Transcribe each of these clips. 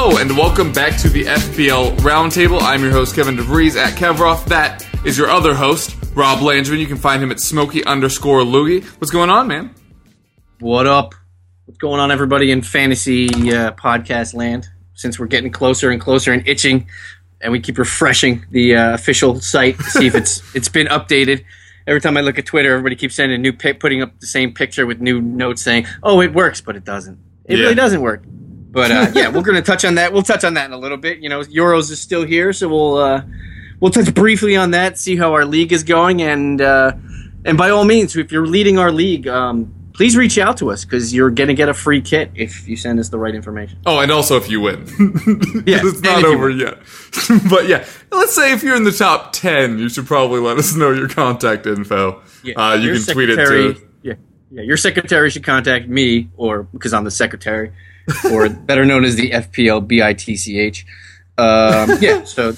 Hello and welcome back to the FPL Roundtable. I'm your host Kevin DeVries at Kevroff. That is your other host, Rob Landry. You can find him at Smoky underscore Loogie. What's going on, man? What up? What's going on, everybody in fantasy uh, podcast land? Since we're getting closer and closer and itching, and we keep refreshing the uh, official site to see if it's it's been updated. Every time I look at Twitter, everybody keeps sending a new pic, putting up the same picture with new notes saying, "Oh, it works," but it doesn't. It Yeah. really doesn't work. But uh, yeah, we're going to touch on that. We'll touch on that in a little bit. You know, Euros is still here, so we'll uh, we'll touch briefly on that, see how our league is going, and uh, and by all means, if you're leading our league, um, please reach out to us because you're going to get a free kit if you send us the right information. Oh, and also if you win. Yeah, it's not over yet. but yeah, let's say if you're in the top 10, you should probably let us know your contact info. uh, you can tweet it to. Yeah, yeah. Your secretary should contact me, or because I'm the secretary, or better known as the FPL BITCH. Um, yeah. So.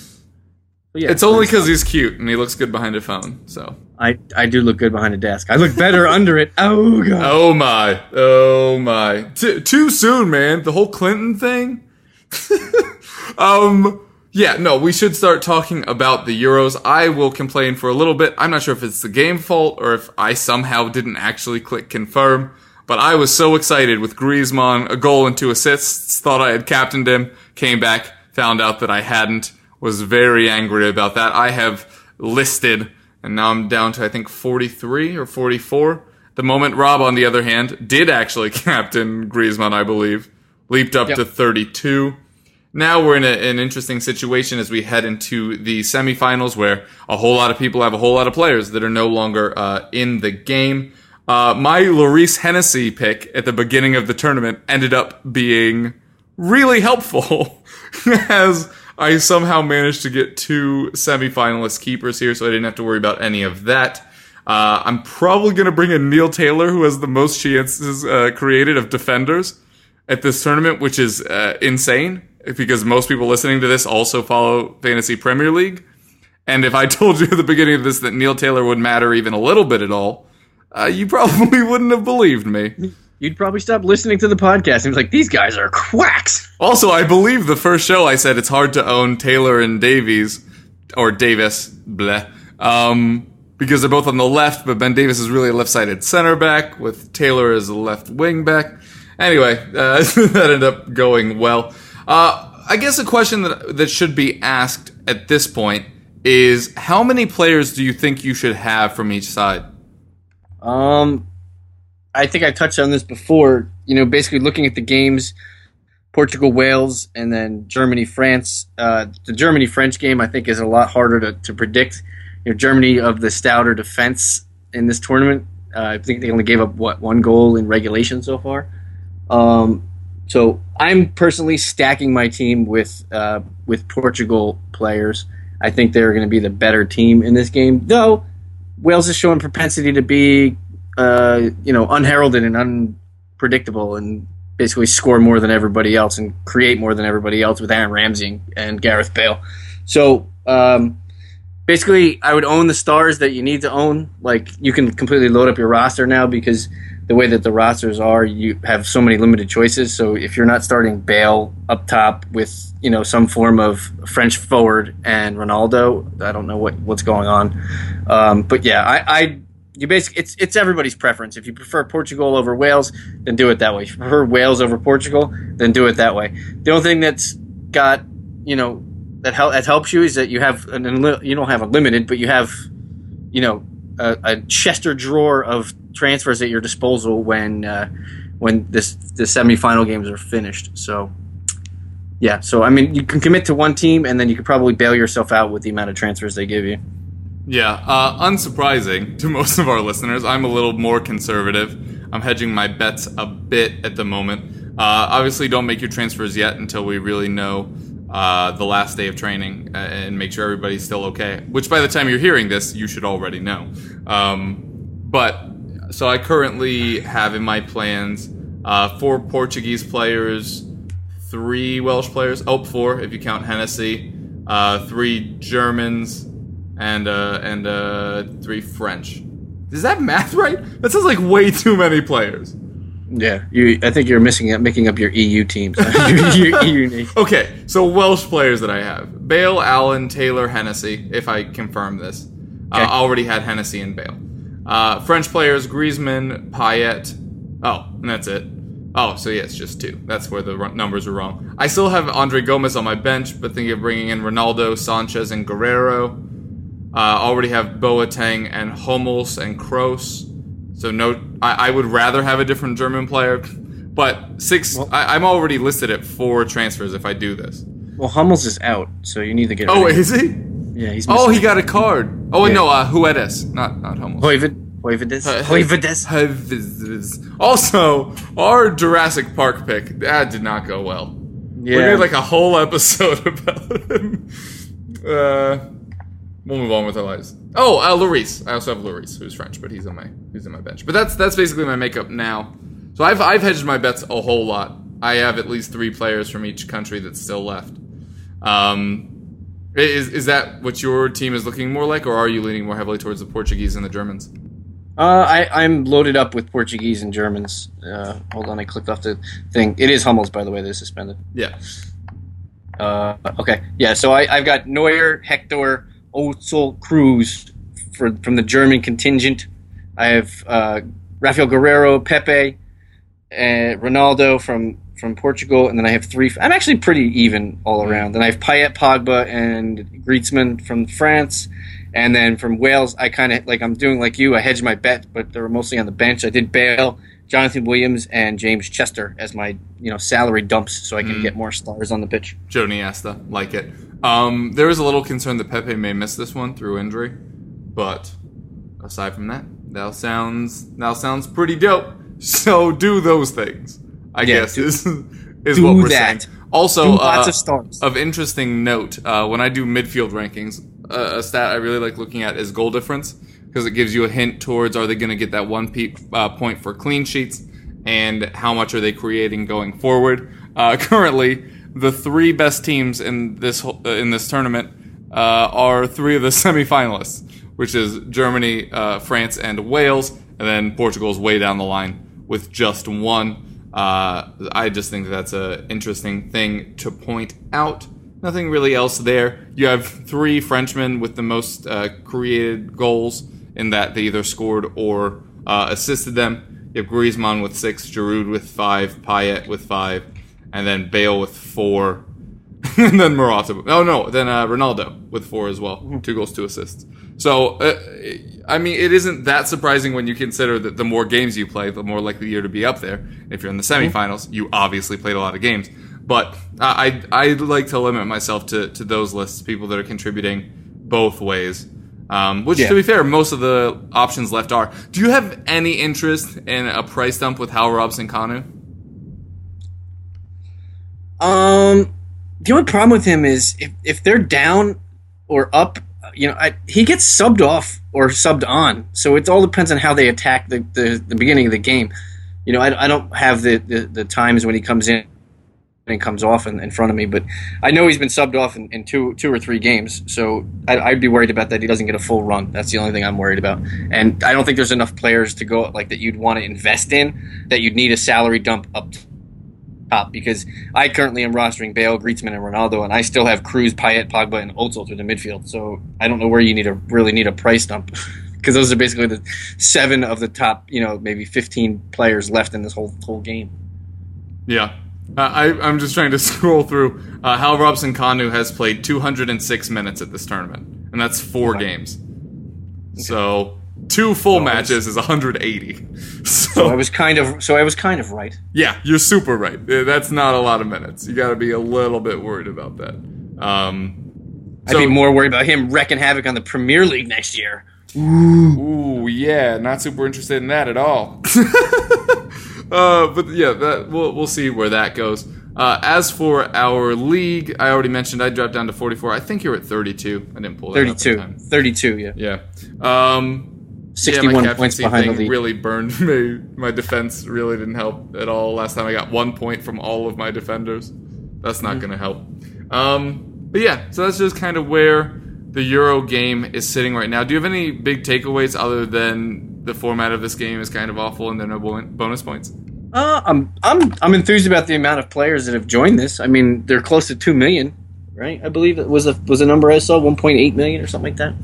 yeah, It's only because he's cute and he looks good behind a phone. So. I I do look good behind a desk. I look better under it. Oh god. Oh my. Oh my. T- too soon, man. The whole Clinton thing. um. Yeah, no, we should start talking about the Euros. I will complain for a little bit. I'm not sure if it's the game fault or if I somehow didn't actually click confirm, but I was so excited with Griezmann, a goal and two assists, thought I had captained him, came back, found out that I hadn't, was very angry about that. I have listed, and now I'm down to I think 43 or 44. The moment Rob, on the other hand, did actually captain Griezmann, I believe, leaped up Yep. to 32 now we're in a, an interesting situation as we head into the semifinals where a whole lot of people have a whole lot of players that are no longer uh, in the game. Uh, my Lloris Hennessey pick at the beginning of the tournament ended up being really helpful as I somehow managed to get two semifinalist keepers here, so I didn't have to worry about any of that. Uh, I'm probably going to bring in Neil Taylor, who has the most chances uh, created of defenders at this tournament, which is uh, insane because most people listening to this also follow Fantasy Premier League. And if I told you at the beginning of this that Neil Taylor would matter even a little bit at all, uh, you probably wouldn't have believed me. You'd probably stop listening to the podcast and be like, "These guys are quacks." Also, I believe the first show I said it's hard to own Taylor and Davies or Davis, bleh, um, because they're both on the left, but Ben Davis is really a left-sided center back with Taylor as a left wing back. Anyway, uh, that ended up going well. Uh, I guess a question that that should be asked at this point is how many players do you think you should have from each side? Um, I think I touched on this before. You know, basically looking at the games, Portugal, Wales, and then Germany, France. Uh, the Germany French game I think is a lot harder to, to predict. You know, Germany of the stouter defense in this tournament. Uh, I think they only gave up what one goal in regulation so far. Um, so I'm personally stacking my team with uh, with Portugal players. I think they're going to be the better team in this game, though. Wales is showing propensity to be, uh, you know, unheralded and unpredictable, and basically score more than everybody else and create more than everybody else with Aaron Ramsey and Gareth Bale. So um, basically, I would own the stars that you need to own. Like you can completely load up your roster now because the way that the rosters are, you have so many limited choices. So if you're not starting Bale up top with you know some form of French forward and Ronaldo, I don't know what what's going on. Um, but yeah, I, I you basically it's it's everybody's preference. If you prefer Portugal over Wales, then do it that way. If you prefer Wales over Portugal, then do it that way. The only thing that's got you know that, hel- that helps you is that you have an you don't have a limited, but you have you know a, a Chester drawer of transfers at your disposal when uh, when this the semifinal games are finished. So Yeah, so I mean, you can commit to one team, and then you could probably bail yourself out with the amount of transfers they give you. Yeah, uh, unsurprising to most of our listeners, I'm a little more conservative. I'm hedging my bets a bit at the moment. Uh, obviously, don't make your transfers yet until we really know uh, the last day of training uh, and make sure everybody's still okay. Which, by the time you're hearing this, you should already know. Um, but so I currently have in my plans uh, four Portuguese players, three Welsh players. Oh, four if you count Hennessey. Uh, three Germans and uh, and uh, three French. Is that math right? That sounds like way too many players. Yeah, you. I think you're missing it, making up your EU teams. your, your Okay, so Welsh players that I have: Bale, Allen, Taylor, Hennessey. If I confirm this, uh, Okay. I already had Hennessey and Bale. Uh, French players: Griezmann, Payet. Oh, and that's it. Oh, so yeah, it's just two. That's where the ru- numbers are wrong. I still have Andre Gomes on my bench, but thinking of bringing in Ronaldo, Sanches, and Guerreiro. Uh, already have Boateng and Hummels and Kroos. So no, I, I would rather have a different German player. But six, I, I'm already listed at four transfers if I do this. Well, Hummels is out, so you need to get. Oh, is he? Yeah, he's. Oh, he got a card. Oh, Yeah. no, uh, Huedes, not not Hummels. Hoyvid. Hoyvides. Hoyvides. Huedes. Also, our Jurassic Park pick that did not go well. Yeah, We made like a whole episode about him. Uh, we'll move on with our lives. Oh, uh, Lloris. I also have Lloris, who's French, but he's on my he's on my bench. But that's that's basically my makeup now. So I've I've hedged my bets a whole lot. I have at least three players from each country that's still left. Um, is is that what your team is looking more like, or are you leaning more heavily towards the Portuguese and the Germans? Uh, I, I'm loaded up with Portuguese and Germans. Uh, hold on, I clicked off the thing. It is Hummels, by the way. They're suspended. Yeah. Uh, okay, yeah. So I, I've got Neuer, Hector, Ozil, Kroos for from the German contingent. I have uh, Rafael Guerreiro, Pepe, and Ronaldo from from Portugal, and then I have three. I'm actually pretty even all around. Then I have Payet, Pogba, and Griezmann from France. And then from Wales, I kind of like I'm doing like you. I hedged my bet, but they were mostly on the bench. I did Bale, Jonathan Williams, and James Chester as my you know salary dumps, so I can get more stars on the pitch. Joe Niesta, like it. Um, there is a little concern that Pepe may miss this one through injury, but aside from that, that sounds that sounds pretty dope. So do those things. I Yeah, guess do- is is what we're that. saying. Also, uh, of stars. Of interesting note, uh, when I do midfield rankings, uh, a stat I really like looking at is goal difference because it gives you a hint towards are they going to get that one pe- uh, point for clean sheets and how much are they creating going forward. Uh, currently, the three best teams in this whole- uh, in this tournament uh, are three of the semifinalists, which is Germany, uh, France, and Wales, and then Portugal's way down the line with just one. Uh, I just think that's an interesting thing to point out. Nothing really else there. You have three Frenchmen with the most uh, created goals in that they either scored or uh, assisted them. You have Griezmann with six, Giroud with five, Payet with five, and then Bale with four, and then Morata. Oh no, then uh, Ronaldo with four as well, two goals, two assists. So, uh, I mean, it isn't that surprising when you consider that the more games you play, the more likely you're to be up there. If you're in the semifinals, you obviously played a lot of games. But I I I like to limit myself to, to those lists, people that are contributing both ways. Um, which, Yeah. to be fair, most of the options left are. Do you have any interest in a price dump with Hal Robson Kanu? Um, the only problem with him is if, if they're down or up, you know, I, he gets subbed off or subbed on. So it all depends on how they attack the, the, the beginning of the game. You know, I, I don't have the, the, the times when he comes in and comes off in, in front of me, but I know he's been subbed off in, in two two or three games. So I, I'd be worried about that he doesn't get a full run. That's the only thing I'm worried about. And I don't think there's enough players to go like that you'd want to invest in that you'd need a salary dump up top because I currently am rostering Bale, Griezmann, and Ronaldo, and I still have Kroos, Payet, Pogba, and Ozil through the midfield. So I don't know where you need to really need a price dump because those are basically the seven of the top, you know, maybe fifteen players left in this whole whole game. Yeah. Uh, I, I'm just trying to scroll through. Uh, Hal Robson Kanu has played 206 minutes at this tournament, and that's four games. So Two full matches is 180. So So I was kind of so I was kind of right. yeah, you're super right. That's not a lot of minutes. You got to be a little bit worried about that. Um, I'd So- be more worried about him wrecking havoc on the Premier League next year. Ooh, yeah, not super interested in that at all. uh, but yeah, that we'll we'll see where that goes. Uh, as for our league, I already mentioned I dropped down to 44. I think you're at 32. I didn't pull that up in 32. time. 32, yeah. Yeah. Um, 61 yeah, my points behind the thing lead. really burned me. My defense really didn't help at all. Last time I got one point from all of my defenders. That's not Mm-hmm. going to help. Um, but yeah, so that's just kind of where the Euro game is sitting right now. Do you have any big takeaways other than the format of this game is kind of awful and there are no bonus points? Uh, I'm I'm I'm enthused about the amount of players that have joined this. I mean, they're close to 2 million, right? I believe it was a was a number I saw 1.8 million or something like that.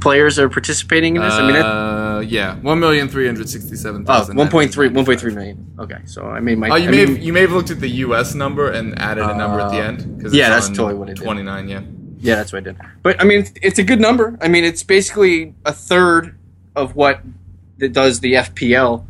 Players are participating in this. I mean, uh, yeah, one million three hundred sixty-seven oh, thousand. 1.3 1.3 million. Okay, so I made my Oh, you I may mean- have you may have looked at the U.S. number and added a number at the end. end. yeah, that's totally what I did. Twenty-nine, yeah. Yeah, that's what I did. But I mean, it's, it's a good number. I mean, it's basically a third of what that does the FPL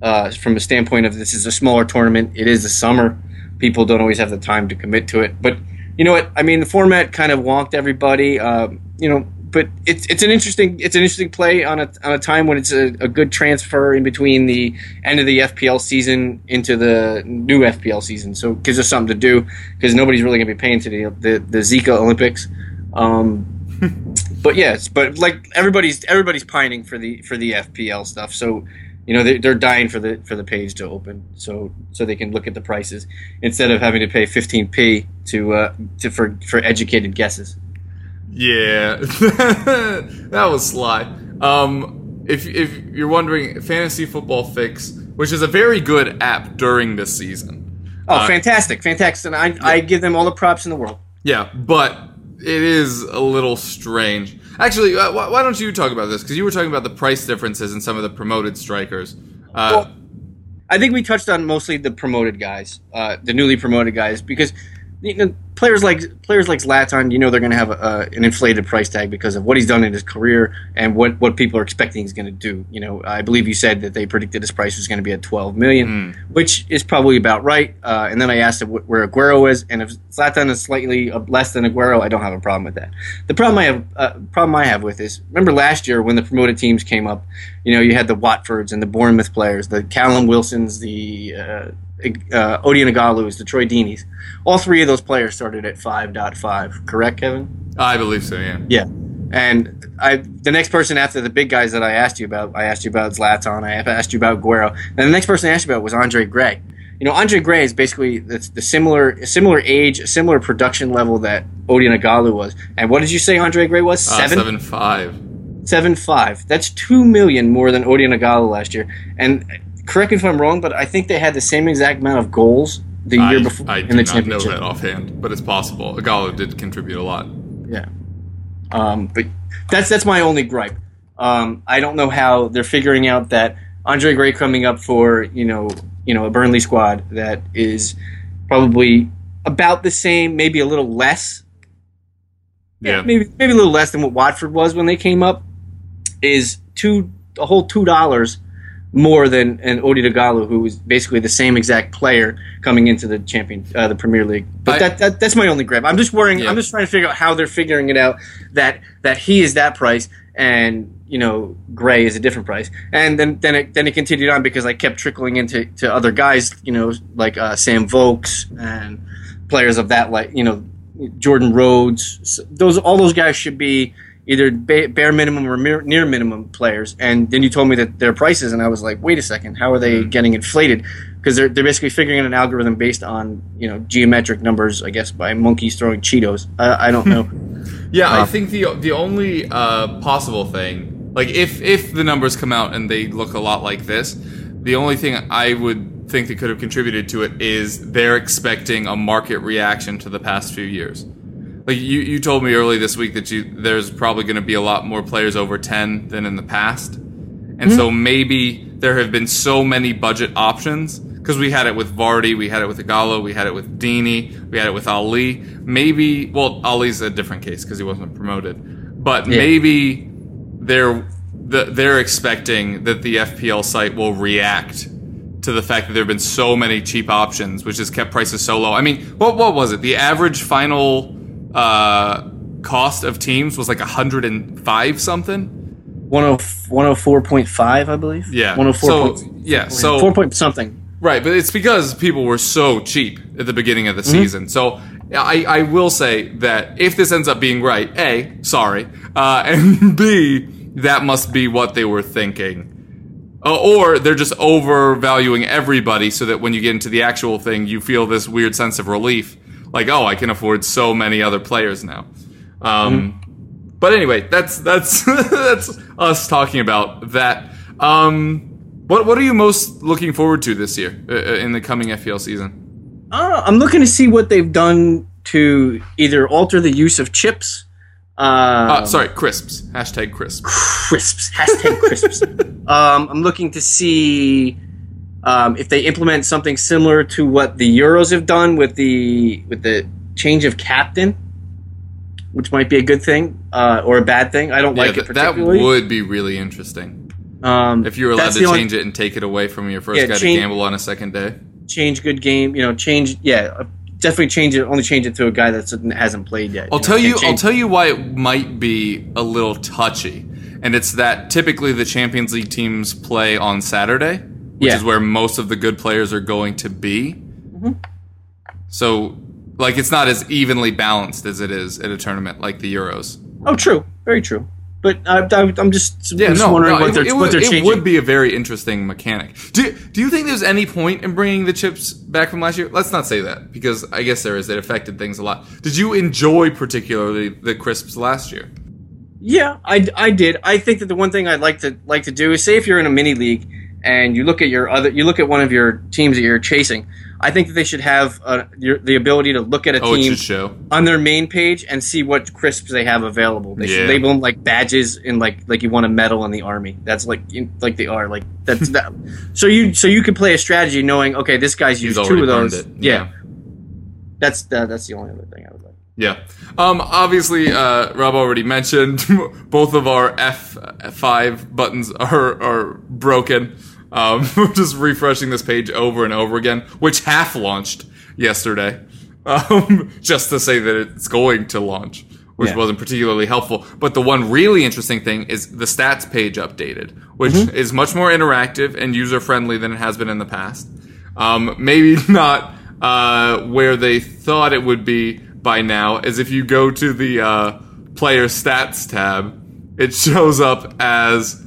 uh, from a standpoint of this is a smaller tournament. It is the summer. People don't always have the time to commit to it. But you know what? I mean, the format kind of wonked everybody. Um, you know, but it's it's an interesting it's an interesting play on a on a time when it's a, a good transfer in between the end of the FPL season into the new FPL season. So it gives us something to do because nobody's really going to be paying to the the, the Zika Olympics. Um, but yes, but like everybody's everybody's pining for the for the FPL stuff. So you know they're, they're dying for the for the page to open so so they can look at the prices instead of having to pay 15p to uh to for for educated guesses. Yeah, that was sly. Um, if if you're wondering, Fantasy Football Fix, which is a very good app during this season. Oh, Uh, fantastic, fantastic! And I I give them all the props in the world. Yeah, but it is a little strange. Actually, uh, why, why don't you talk about this? Because you were talking about the price differences in some of the promoted strikers. Uh, Well, I think we touched on mostly the promoted guys, uh, the newly promoted guys, because you know, players like players like Zlatan, you know, they're going to have a, an inflated price tag because of what he's done in his career and what, what people are expecting he's going to do. You know, I believe you said that they predicted his price was going to be at 12 million, which is probably about right. Uh, and then I asked where Aguero is, and if Zlatan is slightly less than Aguero, I don't have a problem with that. The problem I have uh, problem I have with is remember last year when the promoted teams came up, you know, you had the Watfords and the Bournemouth players, the Callum Wilsons, the uh, uh, Odion Ighalo's, the Troy Deeney's. All three of those players started at 5.5, correct, Kevin? I believe so. Yeah. Yeah. And I, the next person after the big guys that I asked you about, I asked you about Zlatan, I asked you about Guerrero, and the next person I asked you about was Andre Gray. You know, Andre Gray is basically the, the similar similar age, similar production level that Odion Ighalo was. And what did you say Andre Gray was? Uh, Seven? seven five. seven five. That's two million more than Odion Ighalo last year. And correct me if I'm wrong, but I think they had the same exact amount of goals the year I, before I in do the not know that offhand, but it's possible. Ighalo did contribute a lot. Yeah. Um, but that's that's my only gripe. Um, I don't know how they're figuring out that Andre Gray coming up for you know you know a Burnley squad that is probably about the same, maybe a little less Yeah. maybe maybe a little less than what Watford was when they came up, is two a whole two dollars more than an Odion Ighalo, who was basically the same exact player coming into the champion uh, the Premier League. But I- that, that that's my only grip. I'm just worrying. Yeah. I'm just trying to figure out how they're figuring it out that that he is that price and you know Gray is a different price. And then then it then it continued on because I kept trickling into to other guys, you know, like uh, Sam Vokes and players of that like you know Jordan Rhodes. Those all those guys should be either ba- bare minimum or near minimum players. And then you told me that their prices, and I was like, wait a second, how are they getting inflated? Because they're they're basically figuring out an algorithm based on you know geometric numbers, I guess, by monkeys throwing Cheetos. I, I don't know. Yeah, I Uh, think the the only uh, possible thing, like if if the numbers come out and they look a lot like this, the only thing I would think that could have contributed to it is they're expecting a market reaction to the past few years. Like you, you told me early this week that you there's probably going to be a lot more players over ten than in the past, and so hmm. maybe there have been so many budget options because we had it with Vardy, we had it with Ighalo, we had it with Deeney, we had it with Alli. Maybe well, Alli's a different case because he wasn't promoted, but Yeah. maybe there the, they're expecting that the FPL site will react to the fact that there have been so many cheap options, which has kept prices so low. I mean, what what was it? The average final uh, cost of teams was like 105 something. 104.5, I believe. Yeah. 104. So, point, yeah, so- 4 point something. Right, but it's because people were so cheap at the beginning of the Mm-hmm. season. So I, I will say that if this ends up being right, A, sorry, uh, and B, that must be what they were thinking. Uh, or they're just overvaluing everybody so that when you get into the actual thing, you feel this weird sense of relief. Like, oh, I can afford so many other players now. Um, But anyway, that's that's that's us talking about that. Um, what what are you most looking forward to this year uh, uh, in the coming FPL season? Uh, I'm looking to see what they've done to either alter the use of chips. Uh, Uh, sorry, crisps. Hashtag crisps. crisps. Hashtag crisps. um, I'm looking to see um, if they implement something similar to what the Euros have done with the with the change of captain, which might be a good thing uh, or a bad thing. I don't Yeah, like th- it that would be really interesting um, if you were allowed to the only- change it and take it away from your first Yeah, guy change- to gamble on a second day. change good game. You know, change yeah, uh, definitely change it. Only change it to a guy that hasn't played yet. I'll know, tell can't you. I'll tell you why it might be a little touchy, and it's that typically the Champions League teams play on Saturday, which Yeah. is where most of the good players are going to be. Mm-hmm. So, like, it's not as evenly balanced as it is at a tournament like the Euros. Oh, true, very true. But I, I, I'm just, Yeah, I'm just no, wondering no, what it, they're, it what would, they're it changing. would be a very interesting mechanic. Do Do you think there's any point in bringing the chips back from last year? Let's not say that because I guess there is. It affected things a lot. Did you enjoy particularly the crisps last year? Yeah, I, I did. I think that the one thing I'd like to like to do is say if you're in a mini league and you look at your other, you look at one of your teams that you're chasing. I think that they should have uh, your, the ability to look at a Oh, team on their main page and see what crisps they have available. They Yeah. should label them like badges in like like you want a medal in the army. That's like in, like they are like that's that. So you so you can play a strategy knowing okay this guy's He's used two of those. it. Yeah. that's uh, that's the only other thing I would like. Yeah. Um, obviously, uh, Rob already mentioned both of our F5 buttons are, are broken. Um, we're just refreshing this page over and over again, which half launched yesterday, um, just to say that it's going to launch, which Yeah. wasn't particularly helpful. But the one really interesting thing is the stats page updated, which Mm-hmm. is much more interactive and user friendly than it has been in the past. Um, maybe not uh, where they thought it would be by now, as if you go to the uh, player stats tab, it shows up as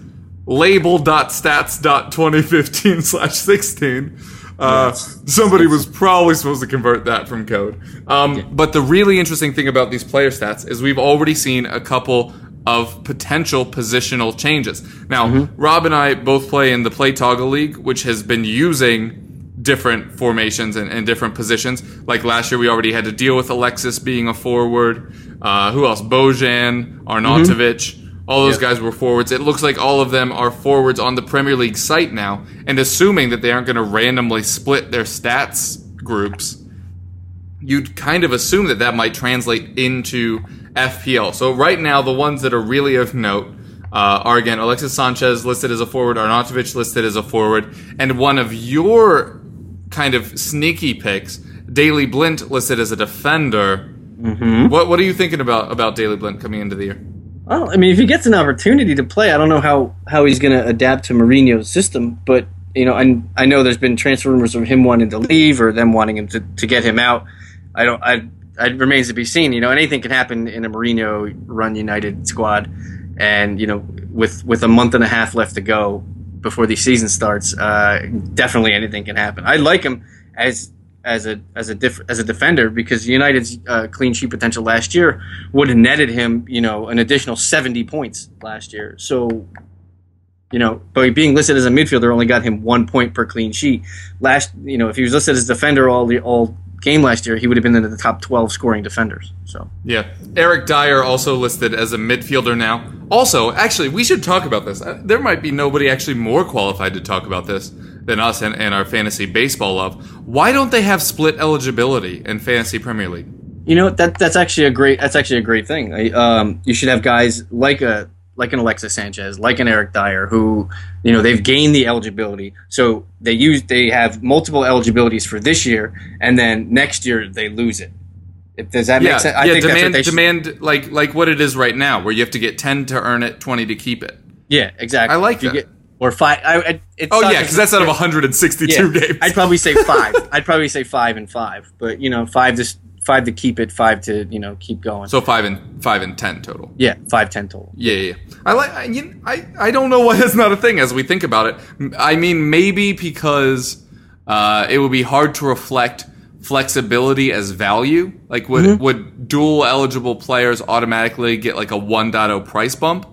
label.stats.2015 slash 16. Uh, somebody was probably supposed to convert that from code. Um, But the really interesting thing about these player stats is we've already seen a couple of potential positional changes. Now, Rob and I both play in the Play Toggle League, which has been using different formations and, and different positions. Like last year, we already had to deal with Alexis being a forward. Uh, who else? Bojan, Arnautovic. All those guys were forwards. It looks like all of them are forwards on the Premier League site now. And assuming that they aren't going to randomly split their stats groups, you'd kind of assume that that might translate into FPL. So right now, the ones that are really of note uh, are again Alexis Sanchez listed as a forward, Arnautovic listed as a forward, and one of your kind of sneaky picks, Daley Blind listed as a defender. Mm-hmm. What What are you thinking about about Daley Blind coming into the year? Well, I mean, if he gets an opportunity to play, I don't know how, how he's going to adapt to Mourinho's system. But you know, I I know there's been transfer rumors of him wanting to leave or them wanting him to, to get him out. I don't. I it remains to be seen. You know, anything can happen in a Mourinho run United squad, and you know, with with a month and a half left to go before the season starts, uh, definitely anything can happen. I like him as as a as a as a defender because United's uh, clean sheet potential last year would have netted him, you know, an additional 70 points last year. So, you know, by being listed as a midfielder only got him one point per clean sheet. Last, you know, if he was listed as a defender all the all game last year, he would have been in the top 12 scoring defenders. So, Yeah. Eric Dier also listed as a midfielder now. Also, actually, we should talk about this. Uh, There might be nobody actually more qualified to talk about this than us and, and our fantasy baseball love. Why don't they have split eligibility in fantasy Premier League? you know, that that's actually a great that's actually a great thing. I, um, you should have guys like a like an Alexis Sanchez, like an Eric Dier, who you know they've gained the eligibility. So they use they have multiple eligibilities for this year, and then next year they lose it. If, does that yeah, make sense? I yeah. think Demand, demand, like like what it is right now, where you have to get ten to earn it, twenty to keep it. Yeah, exactly. I like If you that. get- or five. I, I, Oh yeah, because that's out of yeah. 162 Yeah, games. I'd probably say five. I'd probably say five and five, but you know, five s- five to keep it, five to you know keep going. so five and five and ten total. yeah, five ten total. Yeah, yeah. yeah. I like. I, you, I I don't know why that's not a thing as we think about it. I mean, maybe because uh, it would be hard to reflect flexibility as value. Like, would Mm-hmm. would dual eligible players automatically get like a 1.0 price bump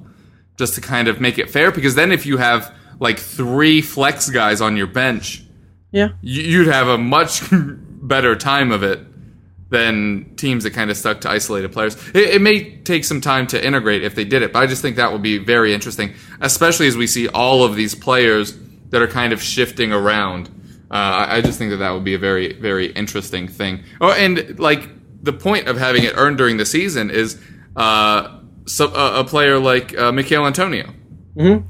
just to kind of make it fair? Because then, if you have like three flex guys on your bench, Yeah, you'd have a much better time of it than teams that kind of stuck to isolated players. It, it may take some time to integrate if they did it, but I just think that would be very interesting, especially as we see all of these players that are kind of shifting around. Uh, I, just think that that would be a very, very interesting thing. Oh, and like the point of having it earned during the season is uh, so, a, a player like uh, Mikhail Antonio,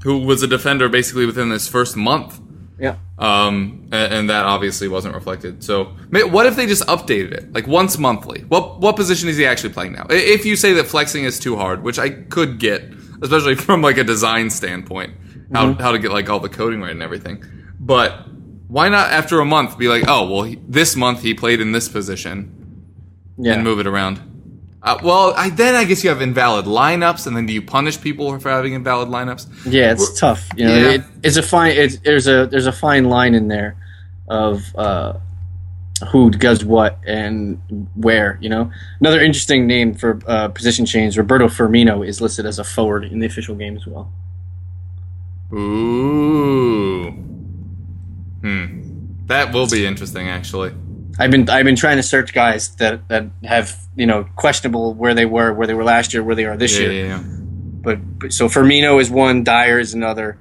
who was a defender basically within this first month yeah. um, and, and that obviously wasn't reflected. So, what if they just updated it, like once monthly? What what position is he actually playing now? If you say that flexing is too hard, which I could get, especially from like a design standpoint, how how to get like all the coding right and everything. But why not after a month be like, oh well, he, this month he played in this position Yeah. and move it around? Uh, well, I, then I guess you have invalid lineups, and then do you punish people for having invalid lineups? Yeah, it's tough. You know, Yeah. it, it's a fine. It's, there's a there's a fine line in there of uh, who does what and where. You know, another interesting name for uh, position change. Roberto Firmino is listed as a forward in the official game as well. Ooh. Hmm. That will be interesting, actually. I've been I've been trying to search guys that that have you know questionable where they were, where they were last year, where they are this Yeah, year. yeah, yeah. But, but so Firmino is one, Dier is another.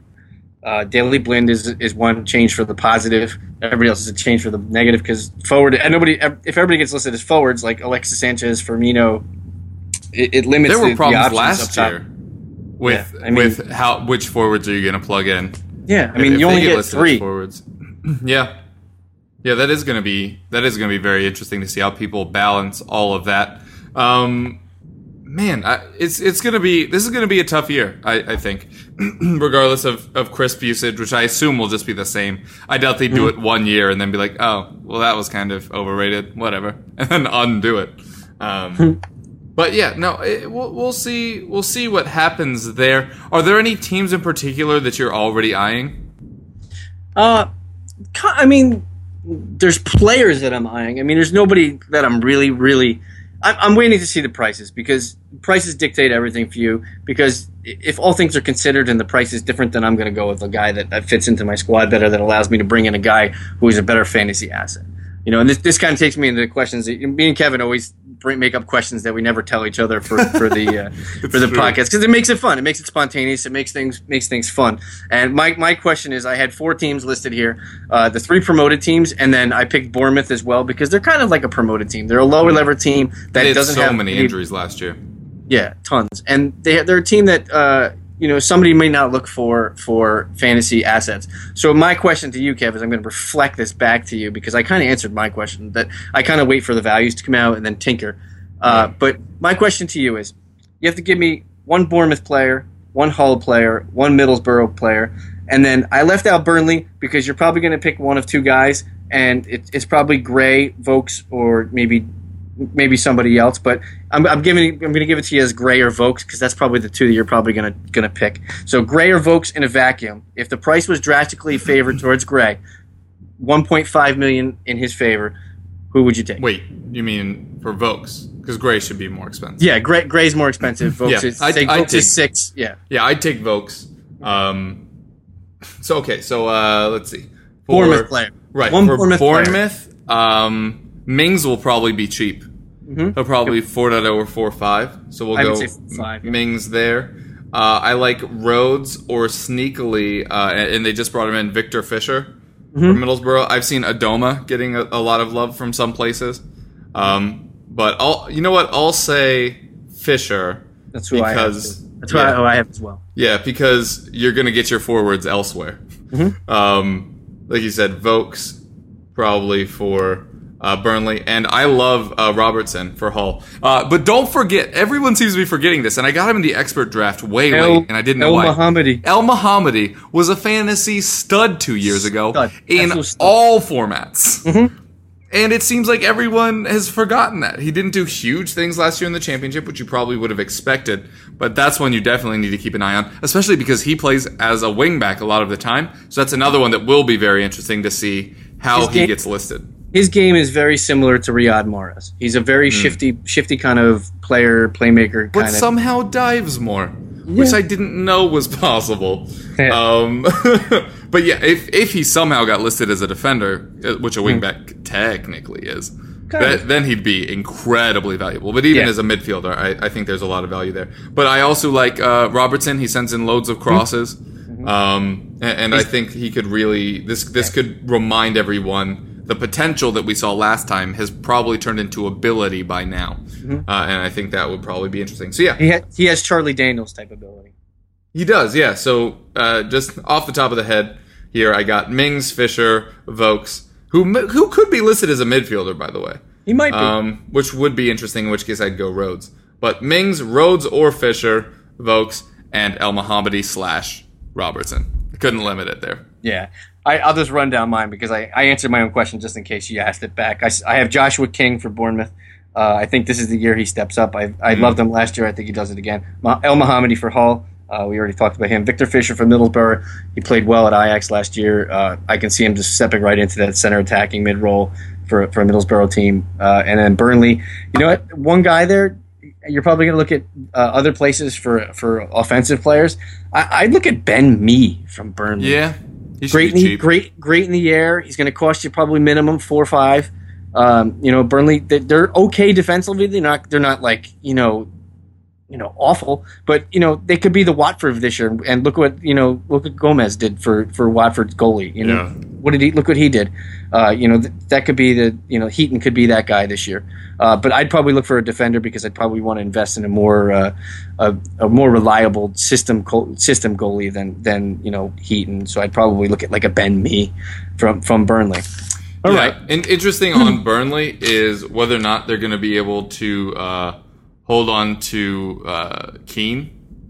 Uh, Daley Blind is is one change for the positive. Everybody else is a change for the negative because forward. And nobody, if everybody gets listed as forwards, like Alexis Sanchez, Firmino, it, it limits. There the, were problems the options last year with Yeah, I mean- with how which forwards are you going to plug in? Yeah, I mean If you only get three. forwards. yeah, yeah, that is going to be that is going to be very interesting to see how people balance all of that. Um, man, I, it's it's going to be this is going to be a tough year. I, I think, regardless of of crisp usage, which I assume will just be the same. I doubt they do it one year and then be like, oh, well, that was kind of overrated, whatever, and then undo it. Um, but yeah, no, it, we'll, we'll see. We'll see what happens there. Are there any teams in particular that you're already eyeing? Uh, I mean, there's players that I'm eyeing. I mean, there's nobody that I'm really, really. I'm, I'm waiting to see the prices because prices dictate everything for you. Because if all things are considered and the price is different, then I'm going to go with a guy that, that fits into my squad better, that allows me to bring in a guy who is a better fantasy asset. You know, and this, this kind of takes me into the questions. That, me and Kevin always bring, make up questions that we never tell each other for, for the uh, for the true. podcast because it makes it fun. It makes it spontaneous. It makes things makes things fun. And my my question is, I had four teams listed here, uh, the three promoted teams, and then I picked Bournemouth as well because they're kind of like a promoted team. They're a lower level team that doesn't so have many any- injuries last year. yeah, tons. And they they're a team that uh, you know somebody may not look for for fantasy assets. So my question to you, Kev, is I'm going to reflect this back to you because I kind of answered my question that I kind of wait for the values to come out and then tinker. Uh, but my question to you is, you have to give me one Bournemouth player, one Hull player, one Middlesbrough player, and then I left out Burnley because you're probably going to pick one of two guys, and it, it's probably Gray, Vokes, or maybe maybe somebody else. But I'm, I'm giving I'm going to give it to you as Gray or Vokes because that's probably the two that you're probably going to going to pick. So Gray or Vokes in a vacuum. If the price was drastically favored towards Gray, 1.5 million in his favor, who would you take? Wait, you mean for Vokes? Because Gray should be more expensive. Yeah, Gray, Gray's more expensive. Vokes Yeah, is, I'd- I'd take- six. Yeah, Yeah, I'd take Vokes. Um, so okay, so uh, let's see. For- Bournemouth player. Right. One for Bournemouth Bournemouth, player. um, Mings will probably be cheap. He'll probably 4.0 or 4.5. So we'll Mm-hmm. I go five, yeah. Mings there. Uh, I like Rhodes or sneakily, uh, and, they just brought him in Viktor Fischer Mm-hmm. from Middlesbrough. I've seen Adomah getting a, a lot of love from some places. Um, but I'll, you know what? I'll say Fischer That's who I have, That's what Yeah. I, oh, I have as well. Yeah, because you're going to get your forwards elsewhere. Um, like you said, Vokes probably for uh, Burnley, and I love uh, Robertson for Hull. Uh, but don't forget, everyone seems to be forgetting this, and I got him in the expert draft way El- late, and I didn't know El why. Mohammadi. Elmohamady was a fantasy stud two years ago Stud. in all formats. And it seems like everyone has forgotten that. He didn't do huge things last year in the championship, which you probably would have expected. But that's one you definitely need to keep an eye on, especially because he plays as a wingback a lot of the time. So that's another one that will be very interesting to see how His he game- gets listed. His game is very similar to Riyad Mahrez. He's a very shifty, shifty kind of player, playmaker Hmm. But somehow dives more, which I didn't know was possible. Yeah. Um, but yeah, if if he somehow got listed as a defender, uh, which Hmm. a wingback technically is, that, then he'd be incredibly valuable. But even Yeah. as a midfielder, I, I think there's a lot of value there. But I also like uh, Robertson. He sends in loads of crosses, Mm-hmm. um, and, and I think he could really this this could remind everyone. The potential that we saw last time has probably turned into ability by now, uh, and I think that would probably be interesting. So yeah, Mm-hmm. he, ha- he has Charlie Daniels type ability. he does, yeah. So uh, just off the top of the head here, I got Mings, Fischer, Vokes, who who could be listed as a midfielder, by the way, He might be. um, which would be interesting. In which case, I'd go Rhodes. But Mings, Rhodes, or Fischer, Vokes, and Elmohamady slash Robertson. Couldn't limit it there. Yeah. I, I'll just run down mine because I, I answered my own question just in case you asked it back. I have Joshua King for Bournemouth. Uh, I think this is the year he steps up. I, I loved him last year. I think he does it again. Elmohamady for Hull. Uh, we already talked about him. Viktor Fischer for Middlesbrough. He played well at Ajax last year. Uh, I can see him just stepping right into that center attacking mid role for, for a Middlesbrough team. Uh, and then Burnley. You know what? One guy there, you're probably going to look at uh, other places for, for offensive players. I, I'd look at Ben Mee from Burnley Yeah, great in the, cheap. great great in the air. He's going to cost you probably minimum four or five. Um, you know, Burnley they- they're okay defensively. They're not they're not like you know, you know awful, but you know they could be the Watford of this year. And look what you know look what Gomes did for for Watford's goalie. You know Yeah. what did he look what he did? Uh, you know th- that could be the you know Heaton could be that guy this year. Uh, but I'd probably look for a defender because I'd probably want to invest in a more uh, a, a more reliable system co- system goalie than than you know Heaton. So I'd probably look at like a Ben Mee from from Burnley. All yeah. right. And interesting on Burnley is whether or not they're going to be able to uh, hold on to uh, Keane.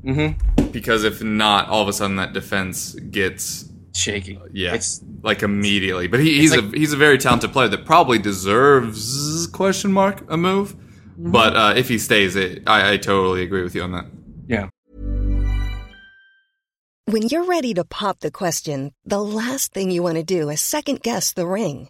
Mm-hmm. Because if not, all of a sudden that defense gets shaky. yeah, It's like immediately. But he, he's like- a he's a very talented player that probably deserves question mark a move. Mm-hmm. But uh, if he stays, it I, I totally agree with you on that. yeah. When you're ready to pop the question, the last thing you want to do is second guess the ring.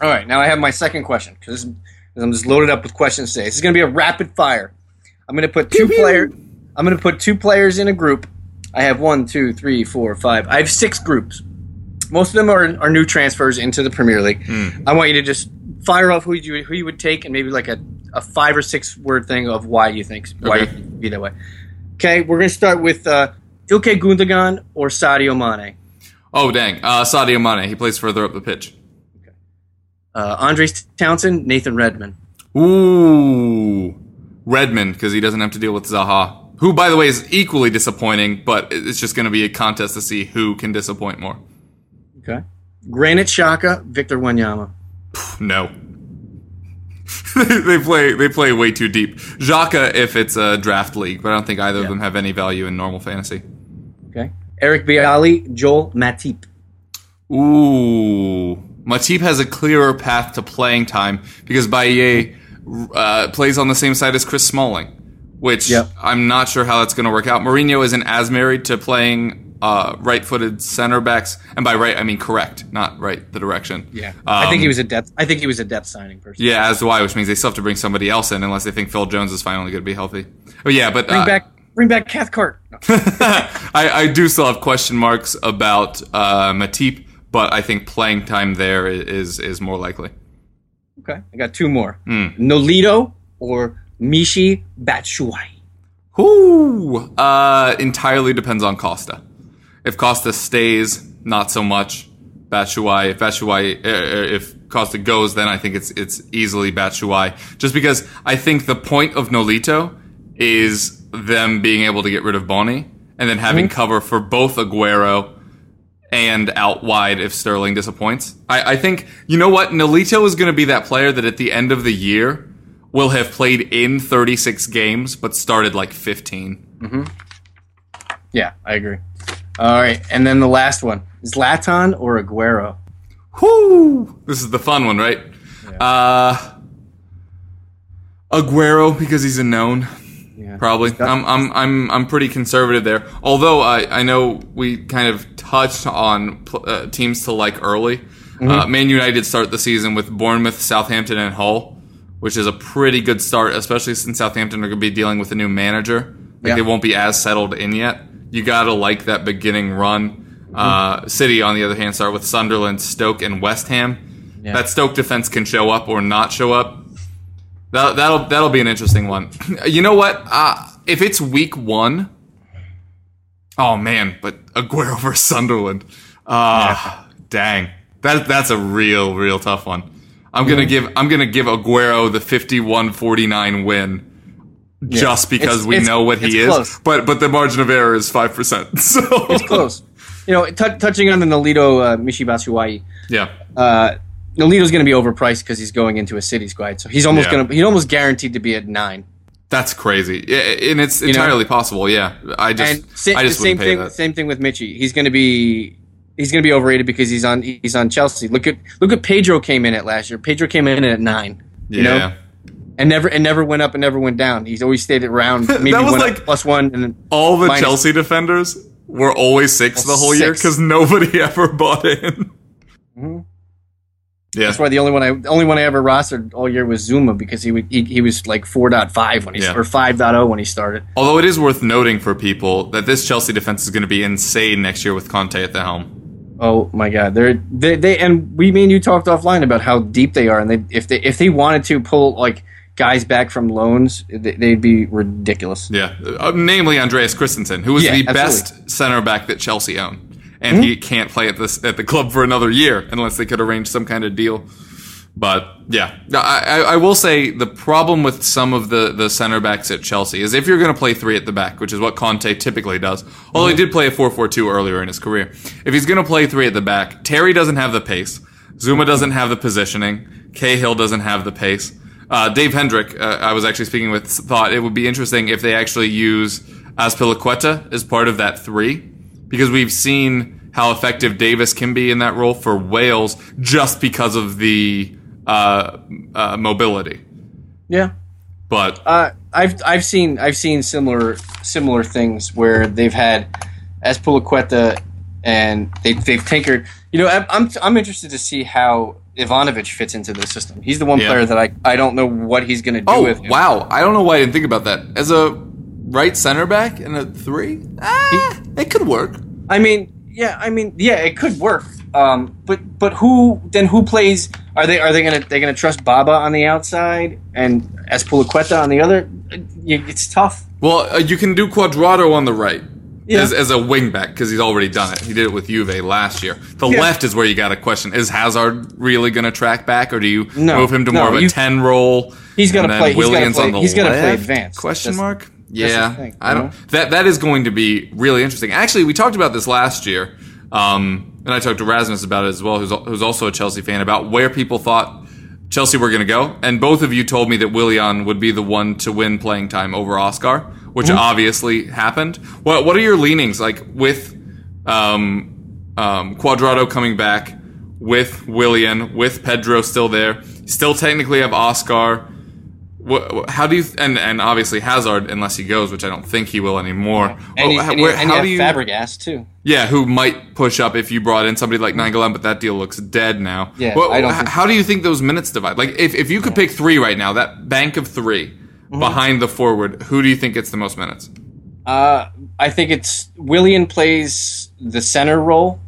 All right. Now I have my second question because I'm just loaded up with questions today. This is going to be a rapid fire. I'm going to put two player. I'm going to put two players in a group. I have one, two, three, four, five. I have six groups. Most of them are, are new transfers into the Premier League. I want you to just fire off who you who you would take and maybe like a, a five or six word thing of why you think why Okay. you think it'd be that way. Okay, we're going to start with uh, Ilkay Gundogan or Sadio Mane. Oh dang, uh, Sadio Mane. He plays further up the pitch. Uh, Andros Townsend, Nathan Redmond. Ooh, Redmond because he doesn't have to deal with Zaha, who by the way is equally disappointing. But it's just going to be a contest to see who can disappoint more. Okay. Granit Xhaka, Victor Wanyama. No. they play they play way too deep. Xhaka if it's a draft league, but I don't think either of them have any value in normal fantasy. Okay. Eric Bailly, Joel Matip. Ooh, Matip has a clearer path to playing time because Bailly uh, plays on the same side as Chris Smalling, which Yep. I'm not sure how that's going to work out. Mourinho isn't as married to playing uh, right-footed center backs, and by right I mean correct, not right the direction. Yeah. I think he Um, was a depth. I think he was a depth signing person. Yeah, as do I, which means they still have to bring somebody else in unless they think Phil Jones is finally going to be healthy. Oh yeah, but Bring uh, back, bring back Cathcart. I, I do still have question marks about uh, Matip, but I think playing time there is is more likely. Okay, I got two more. Hmm. Nolito or Michy Batshuayi. Whoo! Uh, entirely depends on Costa. If Costa stays, not so much. Batshuayi. If Batshuayi, uh, uh, if Costa goes, then I think it's it's easily Batshuayi. Just because I think the point of Nolito is them being able to get rid of Bony and then having cover for both Aguero and out wide if Sterling disappoints. I, I think you know what Nolito is going to be that player that at the end of the year will have played in 36 games but started like 15. Yeah, I agree. All right, and then the last one: is Zlatan or Aguero. Whoo! This is the fun one, right? Uh, Aguero because he's a known. Yeah. Probably. I'm I'm I'm I'm pretty conservative there. Although I I know we kind of touched on uh, teams to like early. Uh, Man United start the season with Bournemouth, Southampton, and Hull, which is a pretty good start, especially since Southampton are going to be dealing with a new manager. Like Yeah. they won't be as settled in yet. You gotta like that beginning run. Uh, City, on the other hand, start with Sunderland, Stoke, and West Ham. Yeah. That Stoke defense can show up or not show up. That, that'll that'll be an interesting one. You know what? Uh, if it's week one, oh man, but Aguero versus Sunderland. Ah, dang, that that's a real real tough one. I'm gonna give I'm gonna give Aguero the 51-49 win. Just because It's- we it's- know what he is, close. but but the margin of error is five percent. So It's close. You know, t- touching on the Nolito uh, Michy yeah, Uh, Nolito's going to be overpriced because he's going into a city squad, so he's almost Yeah. going to he's almost guaranteed to be at nine. that's crazy, Yeah, and it's know? entirely possible. Yeah, I just And sa- I just same wouldn't pay thing. that. Same thing with Michy. He's going to be he's going to be overrated because he's on he's on Chelsea. Look at look at Pedro came in at last year. Pedro came in at nine. Yeah. Know, and never and never went up and never went down. He's always stayed around. Maybe was like- plus one and all the Chelsea defenders were always six the whole year because nobody ever bought in. Mm-hmm. Yeah, That's why the only one I the only one I ever rostered all year was Zouma because he would, he, he was like 4.5 when he Yeah. or 5.0 when he started. although it is worth noting for people that this Chelsea defense is going to be insane next year with Conte at the helm. Oh my God, they're they, they and we mean you talked offline about how deep they are, and they if they if they wanted to pull like guys back from loans, they, they'd be ridiculous. Yeah, uh, namely Andreas Christensen, who was Yeah, the absolutely. best center back that Chelsea own, and he can't play at this at the club for another year unless they could arrange some kind of deal. But yeah, I, I, will say the problem with some of the, the center backs at Chelsea is if you're going to play three at the back, which is what Conte typically does, although he did play a 4-4-2 earlier in his career. If he's going to play three at the back, Terry doesn't have the pace, Zouma doesn't have the positioning, Cahill doesn't have the pace. Uh, Dave Hendrick, uh, I was actually speaking with, thought it would be interesting if they actually use Azpilicueta as part of that three, because we've seen how effective Davies can be in that role for Wales just because of the uh, uh, mobility. Yeah, But uh, I've I've seen I've seen similar similar things where they've had Azpilicueta and they they've tinkered. You know, I'm I'm, I'm interested to see how Ivanovic fits into the system. He's the one Yeah. player that I I don't know what he's going to do oh with. him. wow, I don't know why I didn't think about that as a right center back and a three. Ah, it could work. I mean, yeah, I mean, yeah, it could work. Um, but but who then? Who plays? Are they are they gonna they gonna trust Baba on the outside and Azpilicueta on the other? It's tough. Well, uh, you can do Cuadrado on the right. Yeah. As, as a wing back because he's already done it. He did it with Juve last year. The Yeah. left is where you got to question: Is Hazard really going to track back, or do you No, move him to no, more of a you- ten role? He's gotta play- he's gotta Williams play- on the he's gotta play left? advanced. Question That's- mark? Yeah, thing, I don't. know? That that is going to be really interesting. Actually, we talked about this last year, um, and I talked to Rasmus about it as well, who's who's also a Chelsea fan, about where people thought Chelsea were going to go, and both of you told me that Willian would be the one to win playing time over Oscar, which Mm-hmm. obviously happened. What what are your leanings like with um, um, Cuadrado coming back with Willian, with Pedro still there. Still technically have Oscar. What, how do you and and obviously Hazard unless he goes, which I don't think he will anymore. And, you, Well, and, you, where- and how do you? Fabregas too. Yeah, who might push up if you brought in somebody like Nainggolan, but that deal looks dead now. Yeah, Well, I don't h- think- how do you think those minutes divide? Like, if, if you could pick three right now, that bank of 3 Mm-hmm. behind the forward, who do you think gets the most minutes? Uh, I think it's Willian plays the center role.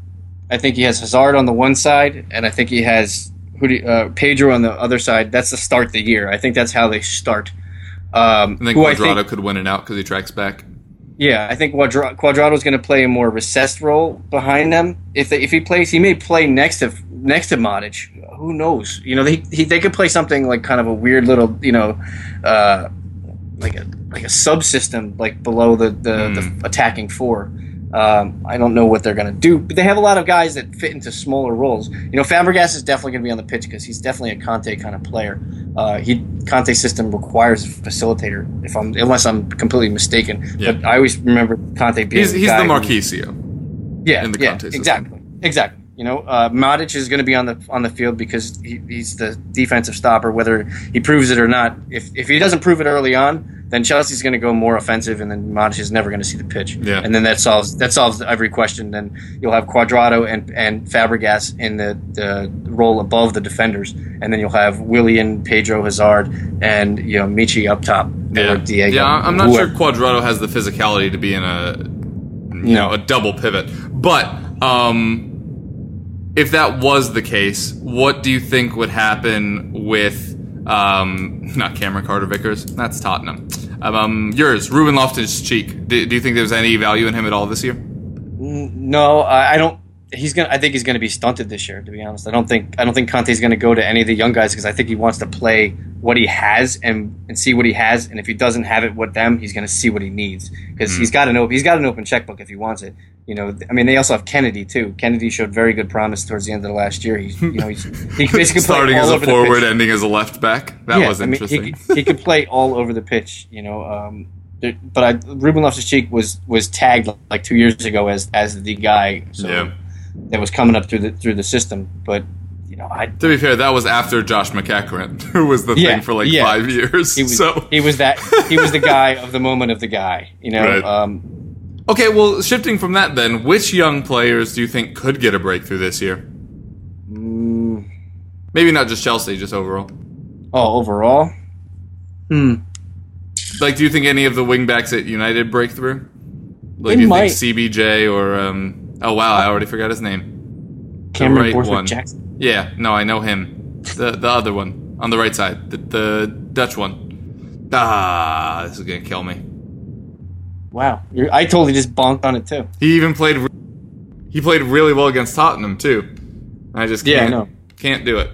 I think he has Hazard on the one side, and I think he has who do uh, Pedro on the other side. That's the start of the year. I think that's how they start. Um, And then Cuadrado think- could win it out because he tracks back. Yeah, I think Quadra- Cuadrado's going to play a more recessed role behind them. If they, if he plays, he may play next to next to Modric. Who knows? You know, they he, they could play something like kind of a weird little, you know, uh, like a like a subsystem like below the the, the attacking four. Um, I don't know what they're going to do, but they have a lot of guys that fit into smaller roles. You know, Fabregas is definitely going to be on the pitch because he's definitely a Conte kind of player. Uh, he Conte system requires a facilitator, if I'm unless I'm completely mistaken. But I always remember Conte being He's, the who- Marchisio. yeah, in the yeah, Conte system. exactly, exactly. You know, uh, Matic is going to be on the on the field because he, he's the defensive stopper. Whether he proves it or not, if if he doesn't prove it early on, then Chelsea's going to go more offensive, and then Matic is never going to see the pitch. Yeah. and then that solves that solves every question. Then you'll have Cuadrado and and Fabregas in the the role above the defenders, and then you'll have Willian, Pedro Hazard, and you know Michy up top. Yeah, Diego. yeah. I'm not whoever. sure Cuadrado has the physicality to be in a you know a double pivot, but um, if that was the case, what do you think would happen with um, not Cameron Carter Vickers? That's Tottenham. Um, yours, Ruben Loftus Cheek. Do, do you think there's any value in him at all this year? No, I don't. He's gonna. I think he's gonna be stunted this year. To be honest, I don't think. I don't think Conte's gonna go to any of the young guys because I think he wants to play what he has and and see what he has. And if he doesn't have it with them, he's gonna see what he needs because he's got an open. He's got an open checkbook if he wants it. You know, I mean, they also have Kennedy too. Kennedy showed very good promise towards the end of the last year. He's, you know, he's, he basically Starting as a forward, ending as a left back. That Yeah, was I mean, interesting. he, could- he could play all over the pitch, you know. Um, but I, Ruben Loftus-Cheek was was tagged like two years ago as as the guy, so Yeah. That was coming up through the through the system. But you know, I to be fair, that was after Josh McEachran, who was the Yeah, thing for like yeah. five years. he was so he was that he was the guy of the moment of the guy, you know. Right. Um, Okay, well, shifting from that then, which young players do you think could get a breakthrough this year? mm, Maybe not just Chelsea, just overall. oh, overall, hmm. Like, do you think any of the wingbacks at United break through? Like, They do you might. think CBJ or um? Oh wow, I already forgot his name. Cameron right Borthwick one. Jackson. Yeah, no, I know him. The the other one on the right side, the, the Dutch one. Ah, this is gonna kill me. Wow, You're, I totally just bonked on it too. He even played. re- He played really well against Tottenham too. I just Yeah, I can't, can't do it.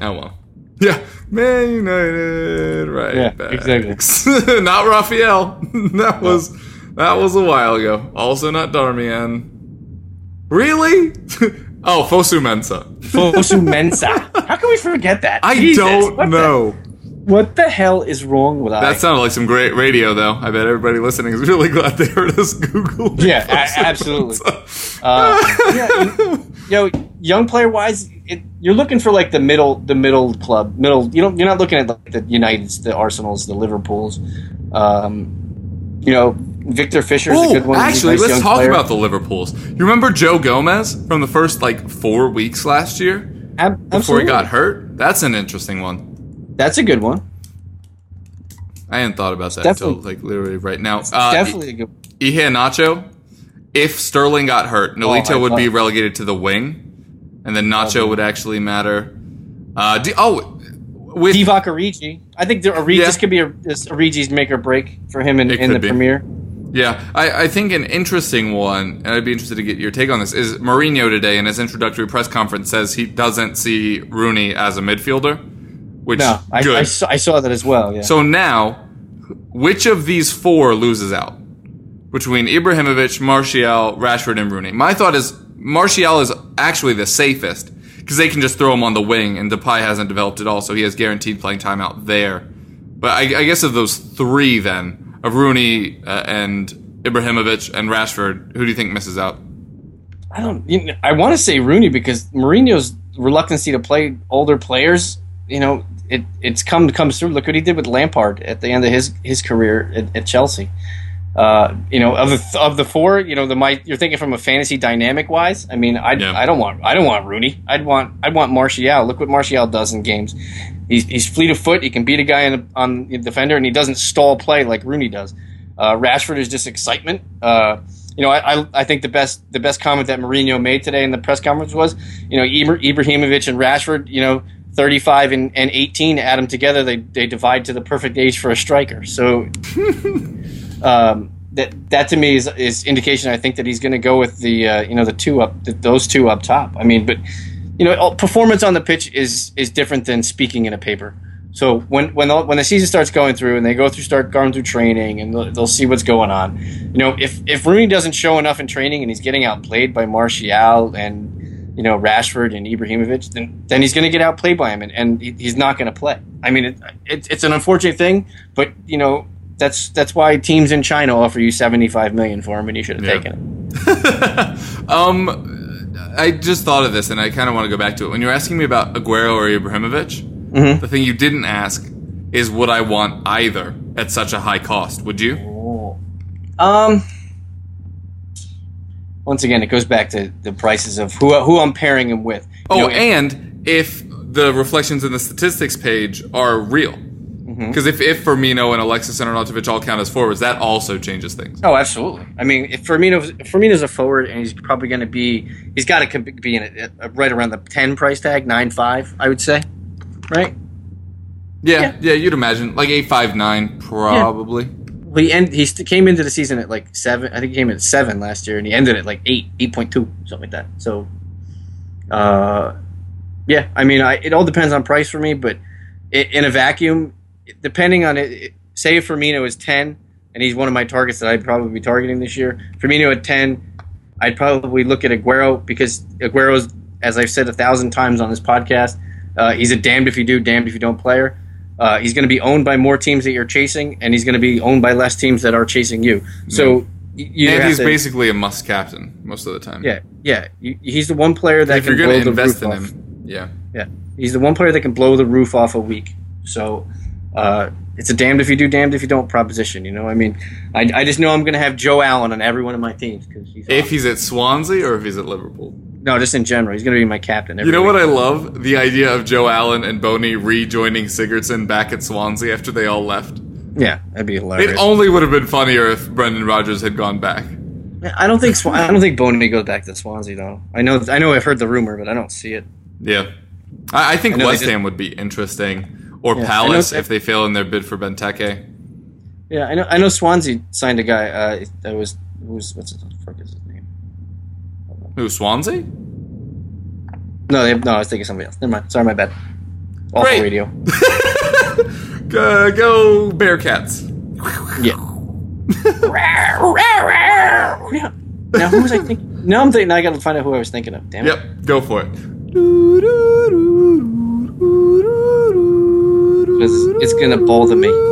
Oh well. Yeah, Man United, right? Yeah, backs. exactly. not Rafael. that was that was a while ago. Also not Darmian. Really? oh, Fosu Mensah. Fosu Mensah. How can we forget that? I Jesus, don't what the- know. what the hell is wrong with That I? sounded like some great radio, though. I bet everybody listening is really glad they heard us Google. Yeah, a- absolutely. Uh, yeah, you know, young player wise, it, you're looking for like the middle, the middle club, middle. You don't, you're not looking at like the Uniteds, the Arsenals, the Liverpools. Um, you know, Viktor Fischer's a Oh, good one. Actually, nice let's talk player. about the Liverpools. You remember Joe Gomez from the first like four weeks last year Ab- before absolutely. he got hurt? That's an interesting one. That's a good one. I hadn't thought about that until like literally right now. Uh, Definitely a good. Iheanacho. If Sterling got hurt, Nolito my would be relegated to the wing, and then Nacho would actually matter. Uh, do, oh, with Divock Origi. I think the Origi, Yeah. this could be a, this Origi's make or break for him in, in the be. Premier. Yeah, I, I think an interesting one, and I'd be interested to get your take on this, is Mourinho today in his introductory press conference says he doesn't see Rooney as a midfielder, which No, I. I, saw, I saw that as well. Yeah. so now, which of these four loses out between Ibrahimovic, Martial, Rashford, and Rooney? My thought is Martial is actually the safest because they can just throw him on the wing, and Depay hasn't developed at all, so he has guaranteed playing time out there. But I, I guess of those three, then of Rooney uh, and Ibrahimovic and Rashford, who do you think misses out? I don't. You know, I want to say Rooney because Mourinho's reluctancy to play older players. You know, it it's come comes through. Look what he did with Lampard at the end of his his career at, at Chelsea. Uh, you know, of the of the four, you know, the my you're thinking from a fantasy dynamic wise. I mean, I Yeah. I don't want I don't want Rooney. I'd want I'd want Martial. Look what Martial does in games. He's, he's fleet of foot. He can beat a guy on the, on the defender, and he doesn't stall play like Rooney does. Uh, Rashford is just excitement. Uh, you know, I, I I think the best the best comment that Mourinho made today in the press conference was, you know, Ibra- Ibrahimovic and Rashford, you know, 35 and, and 18, add them together, they they divide to the perfect age for a striker. So um, that that to me is is indication. I think that he's going to go with the uh, you know the two up the, those two up top. I mean, but you know, performance on the pitch is is different than speaking in a paper. So when when the, when the season starts going through and they go through start going through training and they'll, they'll see what's going on. You know, if if Rooney doesn't show enough in training and he's getting outplayed by Martial and you know Rashford and Ibrahimovic, then then he's going to get outplayed by him and, and he's not going to play. I mean, it, it, it's an unfortunate thing, but you know that's that's why teams in China offer you seventy five million for him, and you should have Yeah. taken it. Um, I just thought of this, and I kind of want to go back to it. When you're asking me about Aguero or Ibrahimovic, Mm-hmm. the thing you didn't ask is would I want either at such a high cost? Would you? Um. Once again, it goes back to the prices of who who I'm pairing him with. You Oh, know, and if the reflections in the statistics page are real. Mm-hmm. Because if, if Firmino and Alexis and Arnautovic all count as forwards, that also changes things. Oh, absolutely. I mean, if Firmino's if Firmino's a forward, and he's probably going to be, he's got to be in it uh, right around the ten price tag, nine five, I would say, right? Yeah, Yeah. yeah, you'd imagine. Like 859, probably. Well, he end, he st- came into the season at like seven. I think he came in at seven last year, and he ended at like eight, eight point two, something like that. So, uh, yeah. I mean, I, it all depends on price for me, but in a vacuum, depending on it, say if Firmino is ten, and he's one of my targets that I'd probably be targeting this year. Firmino at ten, I'd probably look at Aguero because Aguero's, as I've said a thousand times on this podcast, uh, he's a damned if you do, damned if you don't player. Uh, he's going to be owned by more teams that you're chasing, and he's going to be owned by less teams that are chasing you. So y- you and he's to- basically a must captain most of the time. yeah, yeah. He's the one player that If can you're blow going to the invest roof in off. him, yeah. Yeah, he's the one player that can blow the roof off a week. So uh, it's a damned if you do, damned if you don't proposition. You know, I mean, I, I just know I'm going to have Joe Allen on every one of my teams because he's If awesome. he's at Swansea or if he's at Liverpool. no, just in general, he's going to be my captain. Every You know week. what I love? The idea of Joe Allen and Bony rejoining Sigurdsson back at Swansea after they all left. Yeah, that'd be hilarious. It only would have been funnier if Brendan Rodgers had gone back. I don't think Swan- I don't think Bony goes back to Swansea though. I know I know I've heard the rumor, but I don't see it. Yeah. I, I think I West just- Ham would be interesting. Or Yeah, Palace if they fail in their bid for Benteke. Yeah, I know. I know Swansea signed a guy. Uh, that was who's what's his, what the fuck is his name? Who, Swansea? No, they, no, I was thinking somebody else. Never mind. Sorry, my bad. Awful Great. radio. Go, go Bearcats. Yeah. yeah. Now who was I thinking? Now I'm thinking. Now I got to find out who I was thinking of. Damn it. Yep, go for it. Because it's gonna bother me.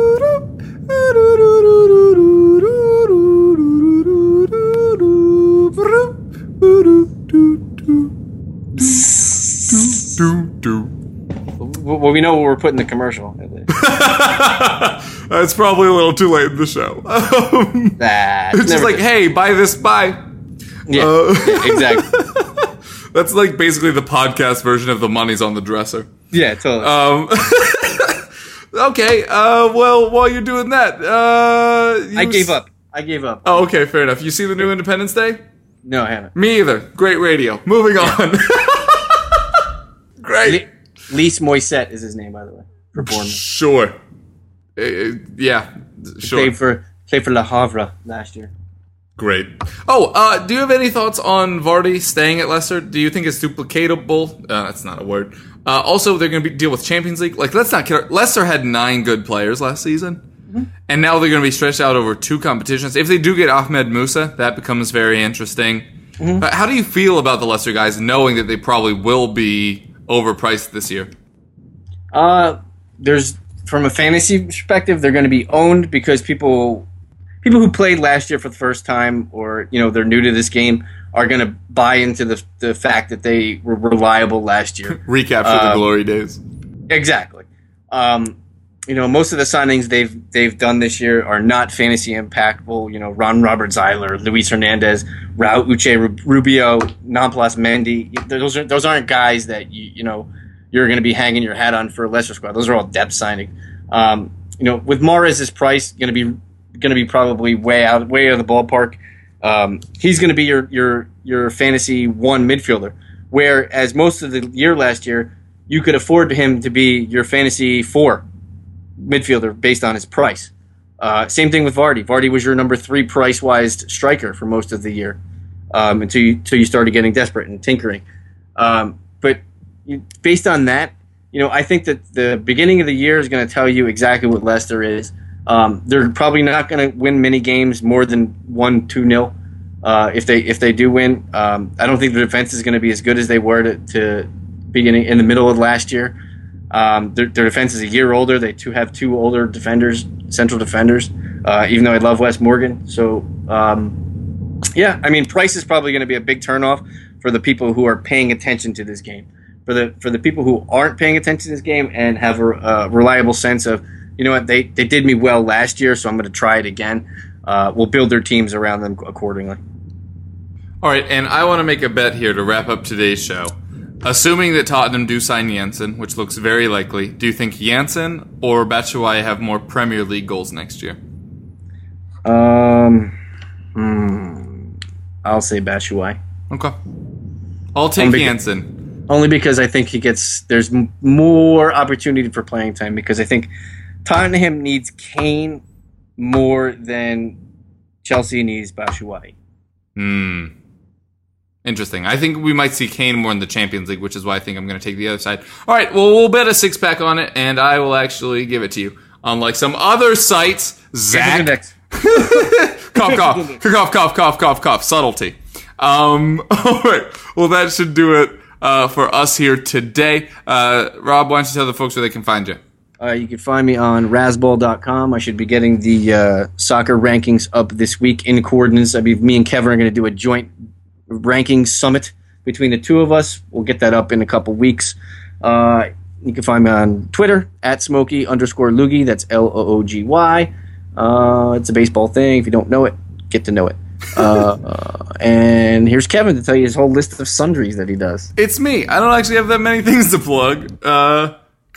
Well, we know what we're putting the commercial. It's probably a little too late in the show. Um, That it's just like, hey, buy this, buy. yeah, uh, exactly. That's like basically the podcast version of the money's on the dresser. Yeah, totally. Um, okay, uh, well, while you're doing that, uh, you I gave s- up. I gave up. Oh, okay, fair enough. You see the new Independence Day? No, I haven't. Me either. Great radio. Moving on. Great. Lys Mousset is his name, by the way, for Bournemouth. Sure. Uh, uh, yeah. Sure. Played for played for Le Havre last year. Great. Oh, uh, do you have any thoughts on Vardy staying at Leicester? Do you think it's duplicatable? Uh, that's not a word. Uh, also, they're going to be deal with Champions League. Like, let's not kid. Leicester had nine good players last season, and now they're going to be stretched out over two competitions. If they do get Ahmed Musa, that becomes very interesting. But how do you feel about the Leicester guys, knowing that they probably will be overpriced this year? Uh, there's from a fantasy perspective, they're going to be owned because people people who played last year for the first time, or you know, they're new to this game, are going to buy into the the fact that they were reliable last year. Recap for the Um, glory days. Exactly. Um, you know, most of the signings they've they've done this year are not fantasy impactful. You know, Ron Roberts, Zieler, Luis Hernandez, Raul Uche Rubio, Nampalys Mendy. Those are those aren't guys that you you know you're going to be hanging your hat on for a lesser squad. Those are all depth signing. Um, you know, with Mahrez' price going to be going to be probably way out way out of the ballpark. Um, he's going to be your your your fantasy one midfielder. Whereas most of the year last year, you could afford him to be your fantasy four midfielder based on his price. Uh, same thing with Vardy. Vardy was your number three price wise striker for most of the year um, until you until you started getting desperate and tinkering. Um, but you, based on that, you know, I think that the beginning of the year is going to tell you exactly what Leicester is. Um, they're probably not going to win many games more than one, two nil. Uh, if they if they do win, um, I don't think the defense is going to be as good as they were to, to beginning in the middle of last year. Um, their, their defense is a year older. They two have two older defenders, central defenders. Uh, even though I love Wes Morgan, so um, yeah, I mean Price is probably going to be a big turnoff for the people who are paying attention to this game. For the for the people who aren't paying attention to this game and have a, a reliable sense of, you know what, they they did me well last year, so I'm going to try it again. Uh, we'll build their teams around them accordingly. All right, and I want to make a bet here to wrap up today's show. Assuming that Tottenham do sign Janssen, which looks very likely, do you think Janssen or Batshuayi have more Premier League goals next year? Um, hmm, I'll say Batshuayi. Okay. I'll take Only- Janssen. only because I think he gets there's m- more opportunity for playing time because I think Tottenham needs Kane more than Chelsea needs Batshuayi. Hmm. Interesting. I think we might see Kane more in the Champions League, which is why I think I'm going to take the other side. All right, well, we'll bet a six pack on it, and I will actually give it to you. Unlike some other sites, Zach. Cough, cough, cough, cough, cough, cough, cough. Subtlety. Um, all right. Well, that should do it uh, for us here today. Uh, Rob, why don't you tell the folks where they can find you? Uh, you can find me on Razzball.com. I should be getting the uh, soccer rankings up this week in coordinates. I mean, me and Kevin are going to do a joint rankings summit between the two of us. We'll get that up in a couple weeks. Uh, you can find me on Twitter at Smokey underscore Loogy. That's L O O G Y. Uh, it's a baseball thing. If you don't know it, get to know it. Uh, uh, and here's Kevin to tell you his whole list of sundries that he does. It's me. I don't actually have that many things to plug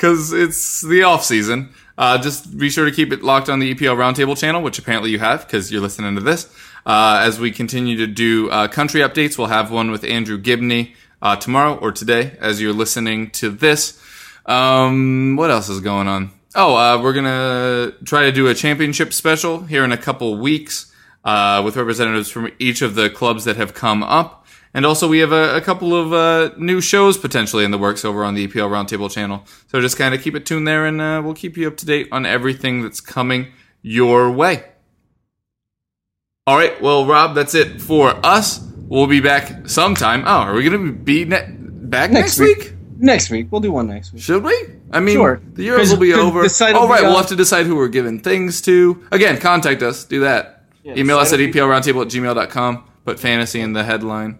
because it's the off season. Uh, just be sure to keep it locked on the EPL Roundtable channel, which apparently you have because you're listening to this. Uh, as we continue to do uh, country updates, we'll have one with Andrew Gibney uh, tomorrow or today as you're listening to this. Um, what else is going on? Oh, uh, we're gonna try to do a championship special here in a couple weeks uh, with representatives from each of the clubs that have come up. And also, we have a, a couple of uh, new shows potentially in the works over on the EPL Roundtable channel. So just kind of keep it tuned there, and uh, we'll keep you up to date on everything that's coming your way. All right, well, Rob, that's it for us. We'll be back sometime. Oh, are we going to be ne- back next, Next week? week. Next week. We'll do one next week. Should we? I mean, Sure. the Euros will be over. the site will be right. We'll have to decide who we're giving things to. Again, contact us. Do that. Email us at site will eplroundtable at gmail.com. Put fantasy in the headline.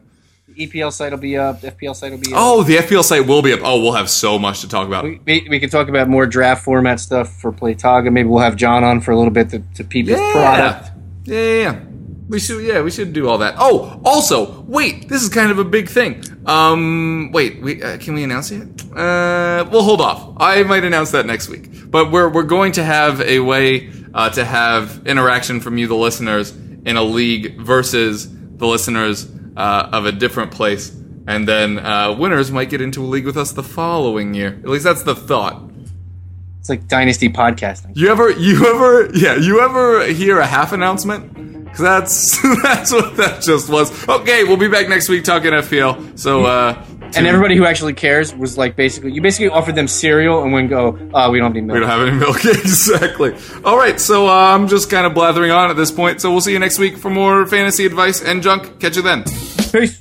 EPL site will be up. The FPL site will be up. Oh, the FPL site will be up. Oh, we'll have so much to talk about. We, we, we can talk about more draft format stuff for Playtaga. Maybe we'll have John on for a little bit to, to peep his Yeah. product. Yeah, yeah, yeah. We should, yeah, we should do all that. Oh, also, wait, this is kind of a big thing. Um, wait, we uh, can we announce it? Uh, we'll hold off. I might announce that next week. But we're we're going to have a way uh, to have interaction from you, the listeners, in a league versus the listeners uh, of a different place, and then uh, winners might get into a league with us the following year. At least that's the thought. It's like Dynasty podcasting. You ever, you ever, yeah, you ever hear a half announcement? 'Cause that's that's what that just was. Okay, we'll be back next week talking FPL. So, uh, And everybody who actually cares was like basically, you basically offered them cereal and when go, oh, we don't have any milk. we don't have any milk. exactly. All right, so uh, I'm just kind of blathering on at this point. So we'll see you next week for more fantasy advice and junk. Catch you then. Peace.